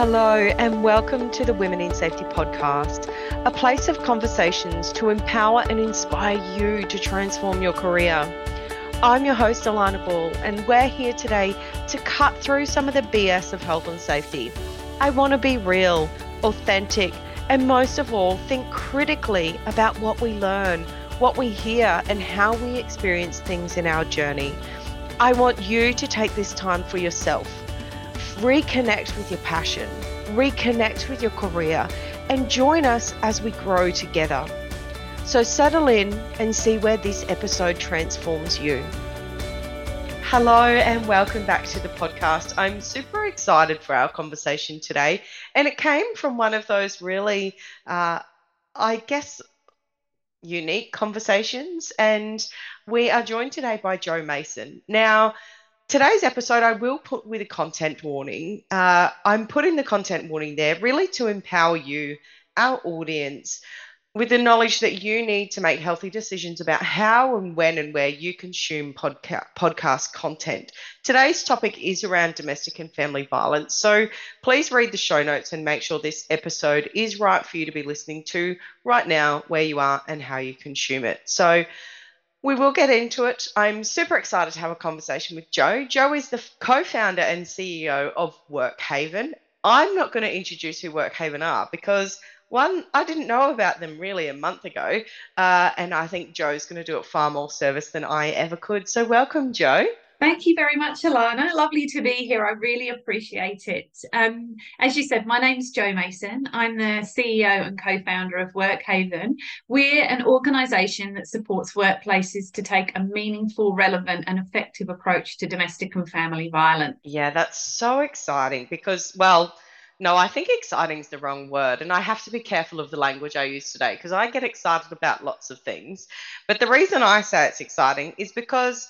Hello, and welcome to the Women in Safety podcast, a place of conversations to empower and inspire you to transform your career. I'm your host, Alana Ball, and we're here today to cut through some of the BS of health and safety. I want to be real, authentic, and most of all, think critically about what we learn, what we hear, and how we experience things in our journey. I want you to take this time for yourself reconnect with your passion, reconnect with your career, and join us as we grow together. So settle in and see where this episode transforms you. Hello, and welcome back to the podcast. I'm super excited for our conversation today, and it came from one of those really, uh, I guess, unique conversations. And we are joined today by Jo Mason. Now, today's episode, I will put with a content warning. Uh, I'm putting the content warning there really to empower you, our audience, with the knowledge that you need to make healthy decisions about how and when and where you consume podca- podcast content. Today's topic is around domestic and family violence. So please read the show notes and make sure this episode is right for you to be listening to right now, where you are, and how you consume it. So we will get into it. I'm super excited to have a conversation with Jo. Jo is the co founder and CEO of Workhaven. I'm not going to introduce who Workhaven are because one, I didn't know about them really a month ago. Uh, and I think Jo's going to do it far more service than I ever could. So, welcome, Jo. Thank you very much, Alana. Lovely to be here. I really appreciate it. Um, as you said, my name's Jo Mason. I'm the CEO and co founder of Workhaven. We're an organisation that supports workplaces to take a meaningful, relevant, and effective approach to domestic and family violence. Yeah, that's so exciting because, well, no, I think exciting is the wrong word. And I have to be careful of the language I use today because I get excited about lots of things. But the reason I say it's exciting is because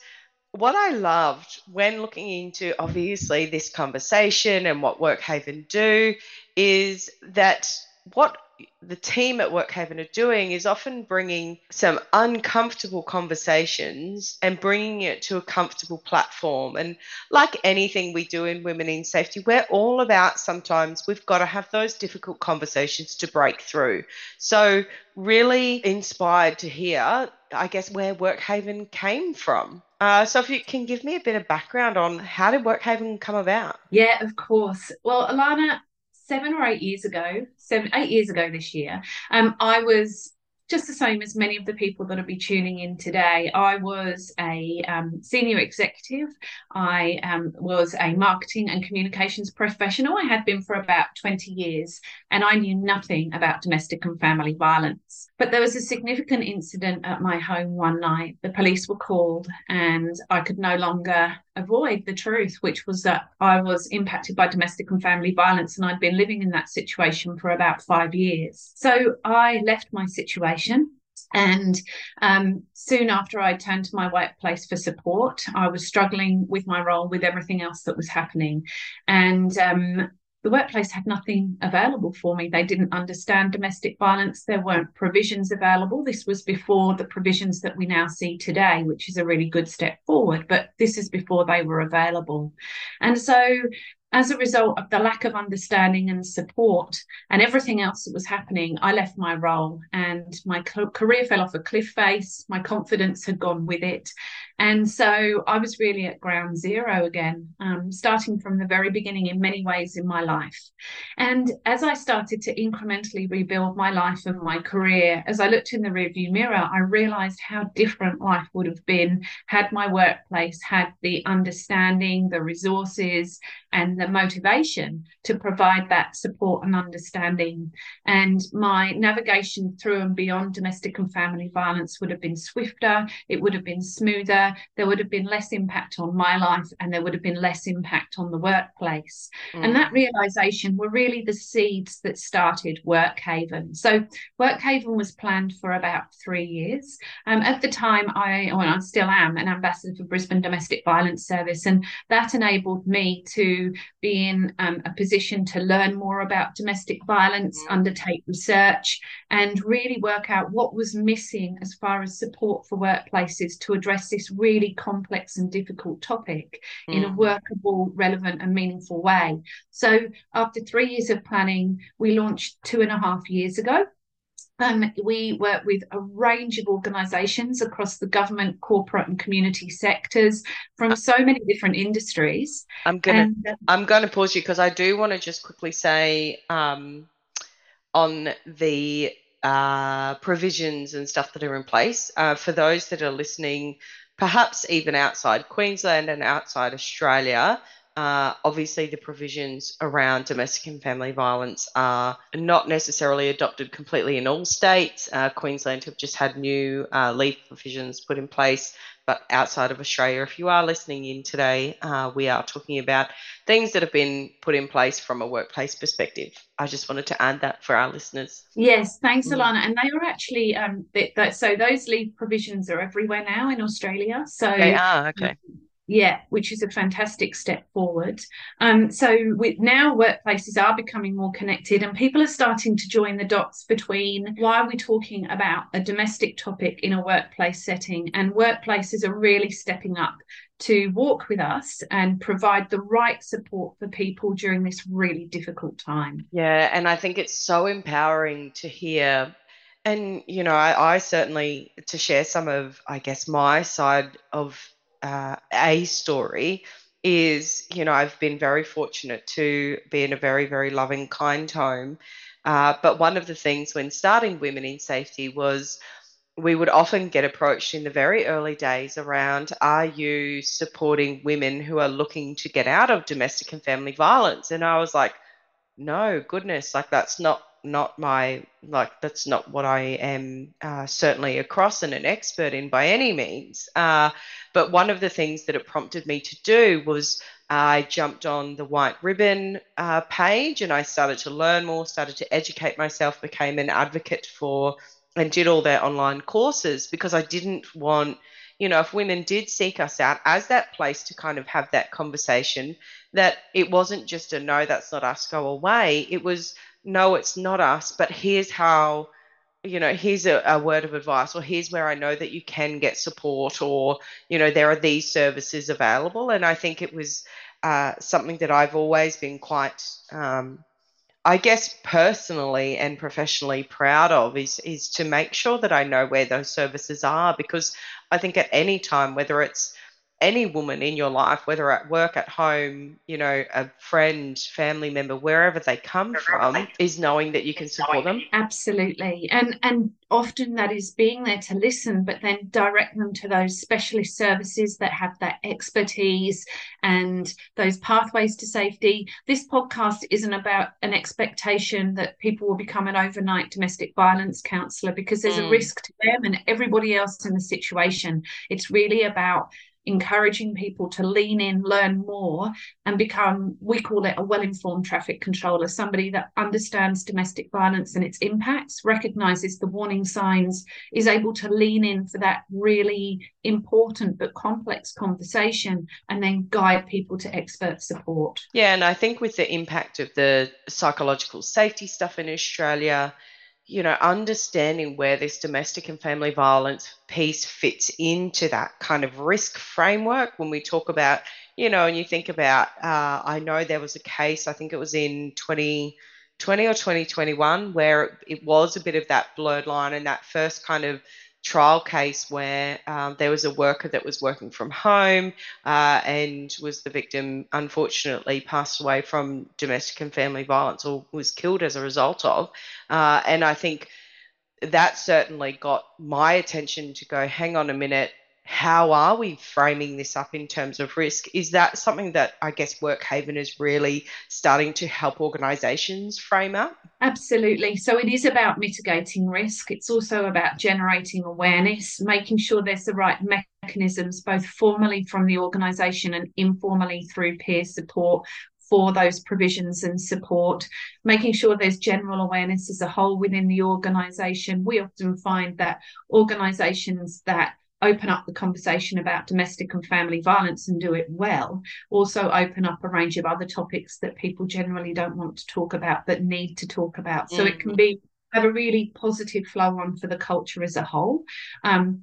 what I loved when looking into obviously this conversation and what Workhaven do is that what the team at Workhaven are doing is often bringing some uncomfortable conversations and bringing it to a comfortable platform. And like anything we do in Women in Safety, we're all about sometimes we've got to have those difficult conversations to break through. So, really inspired to hear, I guess, where Workhaven came from. Uh, so, if you can give me a bit of background on how did Workhaven come about? Yeah, of course. Well, Alana, seven or eight years ago, seven, eight years ago this year, um, I was just the same as many of the people that will be tuning in today. I was a um, senior executive. I um, was a marketing and communications professional. I had been for about 20 years, and I knew nothing about domestic and family violence. But there was a significant incident at my home one night. The police were called, and I could no longer avoid the truth, which was that I was impacted by domestic and family violence, and I'd been living in that situation for about five years. So I left my situation. And um, soon after I turned to my workplace for support, I was struggling with my role with everything else that was happening. And um, the workplace had nothing available for me. They didn't understand domestic violence. There weren't provisions available. This was before the provisions that we now see today, which is a really good step forward, but this is before they were available. And so as a result of the lack of understanding and support and everything else that was happening, I left my role and my career fell off a cliff face. My confidence had gone with it. And so I was really at ground zero again, um, starting from the very beginning in many ways in my life. And as I started to incrementally rebuild my life and my career, as I looked in the rearview mirror, I realized how different life would have been had my workplace had the understanding, the resources, and the motivation to provide that support and understanding. And my navigation through and beyond domestic and family violence would have been swifter, it would have been smoother, there would have been less impact on my life, and there would have been less impact on the workplace. Mm. And that realization were really the seeds that started Workhaven. So Workhaven was planned for about three years. Um, at the time, I, well, I still am an ambassador for Brisbane Domestic Violence Service, and that enabled me to be in um, a position to learn more about domestic violence, mm. undertake research, and really work out what was missing as far as support for workplaces to address this really complex and difficult topic mm. in a mm. workable, relevant, and meaningful way. So, after three years of planning, we launched two and a half years ago. Um, we work with a range of organisations across the government, corporate, and community sectors from so many different industries. I'm gonna and, uh, I'm gonna pause you because I do want to just quickly say um, on the uh, provisions and stuff that are in place uh, for those that are listening, perhaps even outside Queensland and outside Australia. Uh, obviously, the provisions around domestic and family violence are not necessarily adopted completely in all states. Uh, Queensland have just had new uh, leave provisions put in place, but outside of Australia, if you are listening in today, uh, we are talking about things that have been put in place from a workplace perspective. I just wanted to add that for our listeners. Yes, thanks. Alana. And they are actually um, they, they, so those leave provisions are everywhere now in Australia. So they are okay. Um, yeah, which is a fantastic step forward. Um, so with now workplaces are becoming more connected, and people are starting to join the dots between why are we talking about a domestic topic in a workplace setting, and workplaces are really stepping up to walk with us and provide the right support for people during this really difficult time. Yeah, and I think it's so empowering to hear and you know I, I, certainly to share some of i guess my side of uh, a story is, you know, I've been very fortunate to be in a very, very loving, kind home. Uh, but one of the things when starting Women in Safety was we would often get approached in the very early days around are you supporting women who are looking to get out of domestic and family violence? And I was like, no, goodness, like that's not not my like that's not what I am uh, certainly across and an expert in by any means. Uh, but one of the things that it prompted me to do was I jumped on the White Ribbon uh, page and I started to learn more, started to educate myself, became an advocate for and did all their online courses because I didn't want you know, if women did seek us out as that place to kind of have that conversation, that it wasn't just a no, that's not us, go away. It was no, it's not us, but here's how, you know, here's a, a, word of advice, or here's where I know that you can get support, or, you know, there are these services available. And I think it was uh, something that I've always been quite, um, I guess, personally and professionally proud of is, is to make sure that I know where those services are, because I think at any time, whether it's any woman in your life, whether at work, at home, you know, a friend, family member, wherever they come from, is knowing that you can support them. Absolutely. And and often that is being there to listen, but then direct them to those specialist services that have that expertise and those pathways to safety. This podcast isn't about an expectation that people will become an overnight domestic violence counsellor because there's mm. a risk to them and everybody else in the situation. It's really about encouraging people to lean in, learn more, and become, we call it a well informed traffic controller, somebody that understands domestic violence and its impacts, recognizes the warning signs, is able to lean in for that really important but complex conversation, and then guide people to expert support. Yeah, and I think with the impact of the psychological safety stuff in Australia, you know, understanding where this domestic and family violence piece fits into that kind of risk framework when we talk about, you know, and you think about, uh, I know there was a case, I think it was in 2020 or 2021, where it was a bit of that blurred line and that first kind of trial case where um, there was a worker that was working from home uh, and was the victim, unfortunately, passed away from domestic and family violence or was killed as a result of. Uh, and I think that certainly got my attention to go, hang on a minute, how are we framing this up in terms of risk? Is that something that I guess Workhaven is really starting to help organisations frame up? Absolutely. So it is about mitigating risk. It's also about generating awareness, making sure there's the right mechanisms, both formally from the organisation and informally through peer support for those provisions and support, making sure there's general awareness as a whole within the organisation. We often find that organisations that open up the conversation about domestic and family violence and do it well, also open up a range of other topics that people generally don't want to talk about but need to talk about. So mm. it can mm. be have a really positive flow on for the culture as a whole. Um,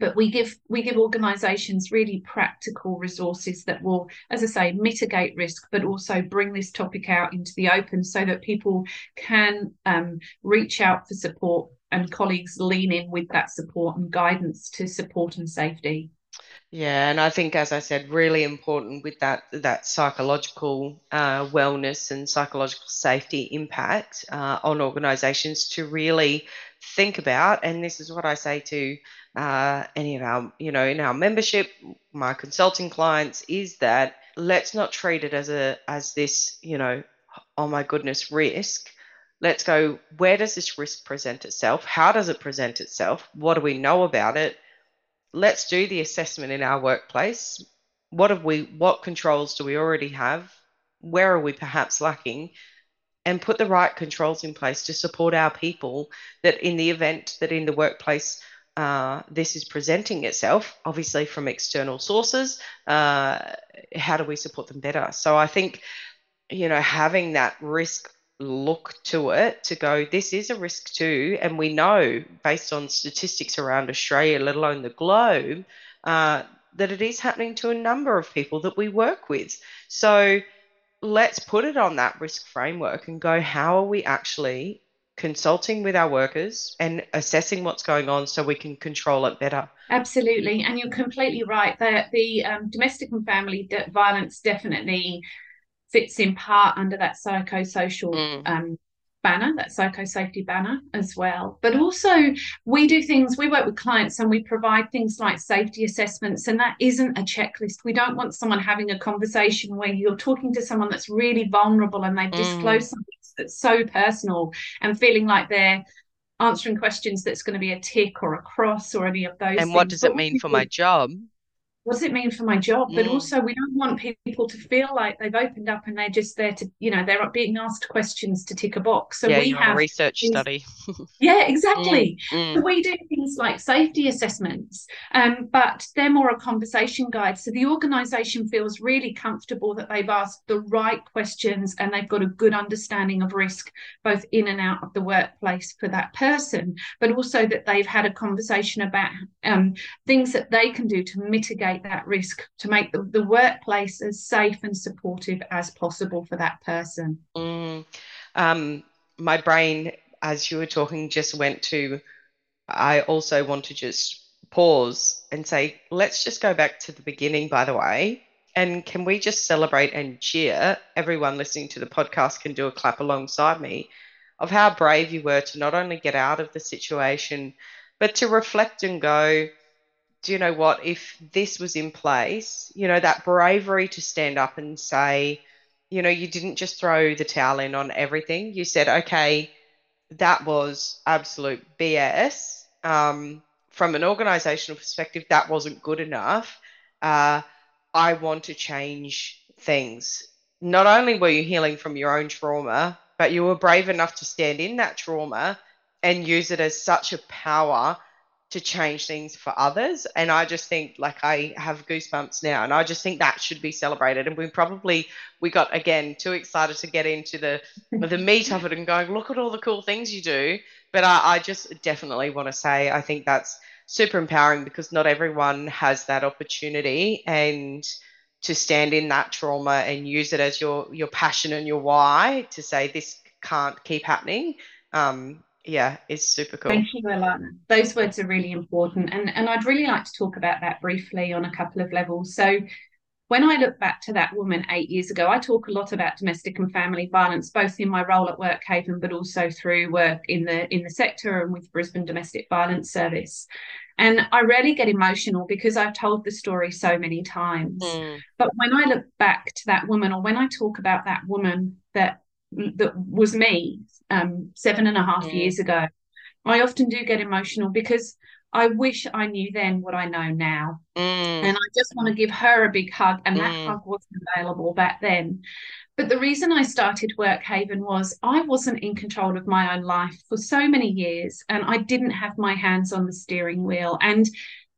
but we give we give organizations really practical resources that will as i say mitigate risk but also bring this topic out into the open so that people can um, reach out for support and colleagues lean in with that support and guidance to support and safety yeah, and I think, as I said, really important with that that psychological uh, wellness and psychological safety impact uh, on organisations to really think about. And this is what I say to uh, any of our, you know, in our membership, my consulting clients, is that let's not treat it as a as this, you know, oh my goodness, risk. Let's go. Where does this risk present itself? How does it present itself? What do we know about it? let's do the assessment in our workplace. What have we what controls do we already have? Where are we perhaps lacking? And put the right controls in place to support our people that in the event that in the workplace uh, this is presenting itself, obviously from external sources, uh, how do we support them better? So I think, you know, having that risk look to it to go, this is a risk too. And we know, based on statistics around Australia, let alone the globe, uh, that it is happening to a number of people that we work with. So let's put it on that risk framework and go, how are we actually consulting with our workers and assessing what's going on so we can control it better. Absolutely, and you're completely right that the um, domestic and family violence definitely fits in part under that psychosocial mm. um, banner, that psychosafety banner as well. But also, we do things, we work with clients and we provide things like safety assessments, and that isn't a checklist. We don't want someone having a conversation where you're talking to someone that's really vulnerable and they've mm. disclosed something that's so personal and feeling like they're answering questions that's going to be a tick or a cross or any of those. And things. what does but it mean for my job? What does it mean for my job but mm. also we don't want people to feel like they've opened up and they're just there to you know they're being asked questions to tick a box so yeah, we have a research study yeah exactly mm. Mm. So we do things like safety assessments um, but they're more a conversation guide so the organization feels really comfortable that they've asked the right questions and they've got a good understanding of risk both in and out of the workplace for that person but also that they've had a conversation about um, things that they can do to mitigate mitigate that risk to make the, the workplace as safe and supportive as possible for that person. Mm. Um, my brain, as you were talking, just went to I also want to just pause and say, let's just go back to the beginning, by the way. And can we just celebrate and cheer? Everyone listening to the podcast can do a clap alongside me of how brave you were to not only get out of the situation, but to reflect and go, do you know what? If this was in place, you know, that bravery to stand up and say, you know, you didn't just throw the towel in on everything. You said, okay, that was absolute BS. Um, from an organizational perspective, that wasn't good enough. Uh, I want to change things. Not only were you healing from your own trauma, but you were brave enough to stand in that trauma and use it as such a power to change things for others. And I just think like I have goosebumps now and I just think that should be celebrated. And we probably we got again too excited to get into the the meat of it and going, look at all the cool things you do. But I, I just definitely want to say I think that's super empowering because not everyone has that opportunity and to stand in that trauma and use it as your your passion and your why to say this can't keep happening. Um, yeah, it's super cool. Thank you, Alana. Those words are really important. And, and I'd really like to talk about that briefly on a couple of levels. So, when I look back to that woman eight years ago, I talk a lot about domestic and family violence, both in my role at Workhaven, but also through work in the in the sector and with Brisbane Domestic Violence Service. And I rarely get emotional because I've told the story so many times. Mm. But when I look back to that woman, or when I talk about that woman that that was me um, seven and a half mm. years ago, I often do get emotional because I wish I knew then what I know now. Mm. And I just want to give her a big hug. And that mm. hug wasn't available back then. But the reason I started Workhaven was I wasn't in control of my own life for so many years and I didn't have my hands on the steering wheel. And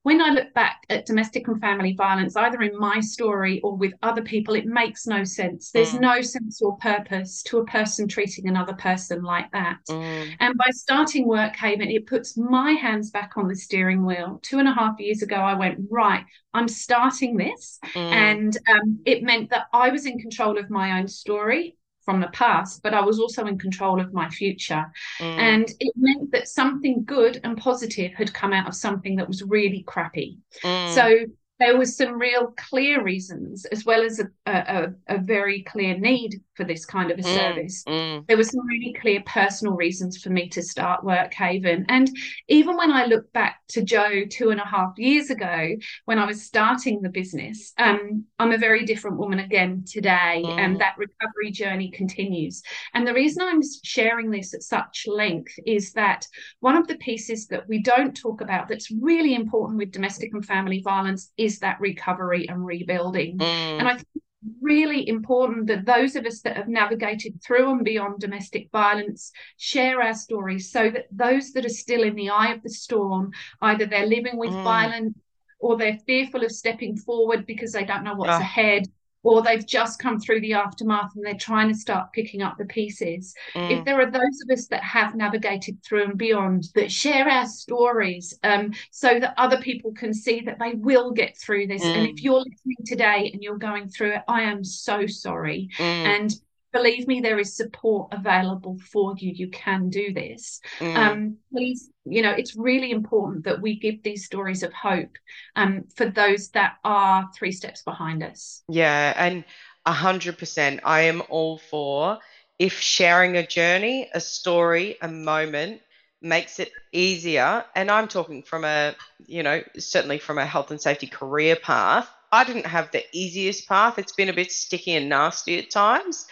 when I look back at domestic and family violence, either in my story or with other people, it makes no sense. There's mm. no sense or purpose to a person treating another person like that. Mm. And by starting Workhaven, it puts my hands back on the steering wheel. Two and a half years ago, I went, right, I'm starting this. Mm. And um, it meant that I was in control of my own story from the past, but I was also in control of my future. Mm. And it meant that something good and positive had come out of something that was really crappy. Mm. So there was some real clear reasons, as well as a, a, a very clear need for this kind of a mm, service. Mm. There were some really clear personal reasons for me to start Workhaven. And even when I look back to Jo two and a half years ago, when I was starting the business, um, I'm a very different woman again today, mm. and that recovery journey continues. And the reason I'm sharing this at such length is that one of the pieces that we don't talk about that's really important with domestic and family violence is that recovery and rebuilding. Mm. And I think it's really important that those of us that have navigated through and beyond domestic violence share our stories so that those that are still in the eye of the storm, either they're living with mm. violence or they're fearful of stepping forward because they don't know what's ahead or they've just come through the aftermath and they're trying to start picking up the pieces. Mm. If there are those of us that have navigated through and beyond that share our stories um, so that other people can see that they will get through this. Mm. And if mm. you're listening today and you're going through it, I am so sorry. Mm. And believe me, there is support available for you. You can do this. Mm. Um, please, you know, it's really important that we give these stories of hope um, for those that are three steps behind us. Yeah, and a hundred percent. I am all for if sharing a journey, a story, a moment makes it easier. And I'm talking from a, you know, certainly from a health and safety career path. I didn't have the easiest path. It's been a bit sticky and nasty at times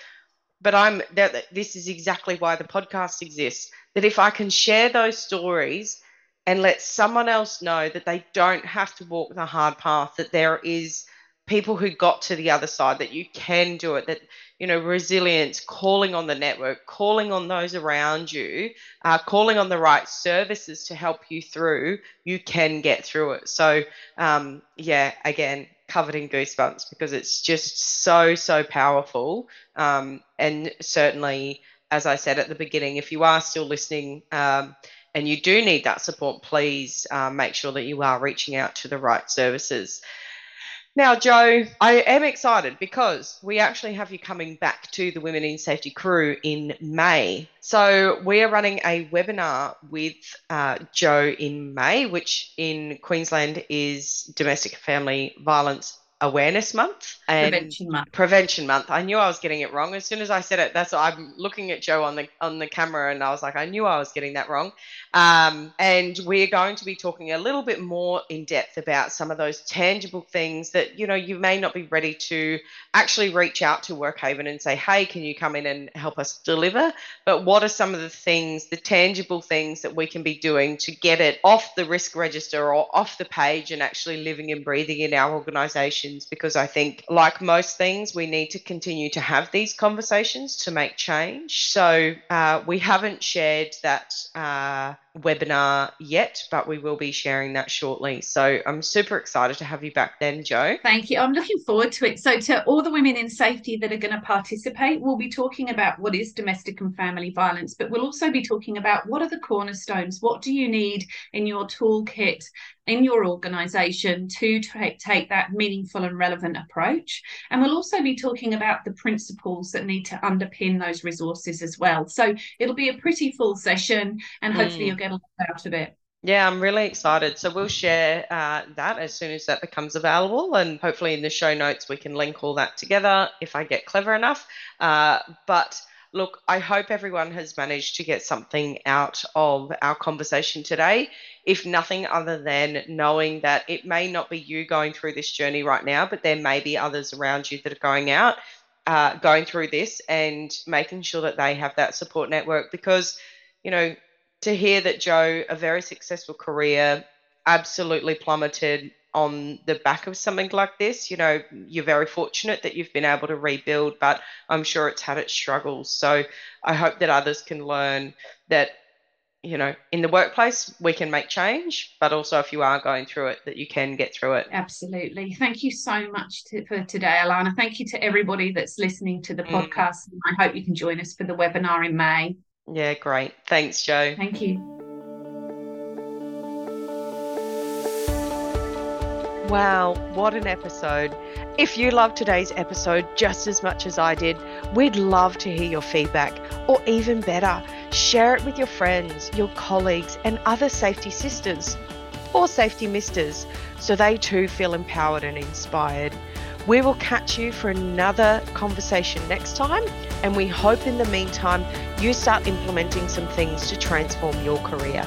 but I'm that this is exactly why the podcast exists. That if I can share those stories and let someone else know that they don't have to walk the hard path, that there is people who got to the other side, that you can do it, that you know, resilience, calling on the network, calling on those around you, uh, calling on the right services to help you through, you can get through it. So, um, yeah, again, covered in goosebumps because it's just so so powerful. Um, and certainly as i said at the beginning if you are still listening um, and you do need that support please uh, make sure that you are reaching out to the right services now, Jo, I am excited because we actually have you coming back to the Women in Safety crew in May. So, we are running a webinar with uh, Jo in May, which in Queensland is Domestic Family Violence Awareness Month and Prevention Month. Prevention Month. I knew I was getting it wrong as soon as I said it. That's I'm looking at Jo on the on the camera, and I was like, I knew I was getting that wrong. Um, and we're going to be talking a little bit more in depth about some of those tangible things that you know you may not be ready to actually reach out to Workhaven and say, Hey, can you come in and help us deliver? But what are some of the things, the tangible things that we can be doing to get it off the risk register or off the page and actually living and breathing in our organisation? Conversations because I think, like most things, we need to continue to have these conversations to make change. So uh, we haven't shared that. Uh, webinar yet, but we will be sharing that shortly. So I'm super excited to have you back then, Jo. Thank you. I'm looking forward to it. So, to all the women in safety that are going to participate, we'll be talking about what is domestic and family violence, but we'll also be talking about what are the cornerstones? What do you need in your toolkit? In your organization to take, take that meaningful and relevant approach. And we'll also be talking about the principles that need to underpin those resources as well. So it'll be a pretty full session, and hopefully, mm. you'll get a lot out of it. Yeah, I'm really excited. So we'll share uh, that as soon as that becomes available, and hopefully in the show notes we can link all that together if I get clever enough. Uh, but look, I hope everyone has managed to get something out of our conversation today, if nothing other than knowing that it may not be you going through this journey right now, but there may be others around you that are going out, uh, going through this, and making sure that they have that support network. Because you know to hear that Jo, a very successful career, absolutely plummeted on the back of something like this. You know, you're very fortunate that you've been able to rebuild, but I'm sure it's had its struggles. So I hope that others can learn that you know, in the workplace, we can make change, but also if you are going through it, that you can get through it. Absolutely. Thank you so much to, for today, Alana. Thank you to everybody that's listening to the mm. podcast. I hope you can join us for the webinar in May. Yeah, great. Thanks, Jo. Thank you. Wow, what an episode. If you loved today's episode just as much as I did, we'd love to hear your feedback, or even better, share it with your friends, your colleagues, and other safety sisters or safety misters so they too feel empowered and inspired. We will catch you for another conversation next time, and we hope in the meantime you start implementing some things to transform your career.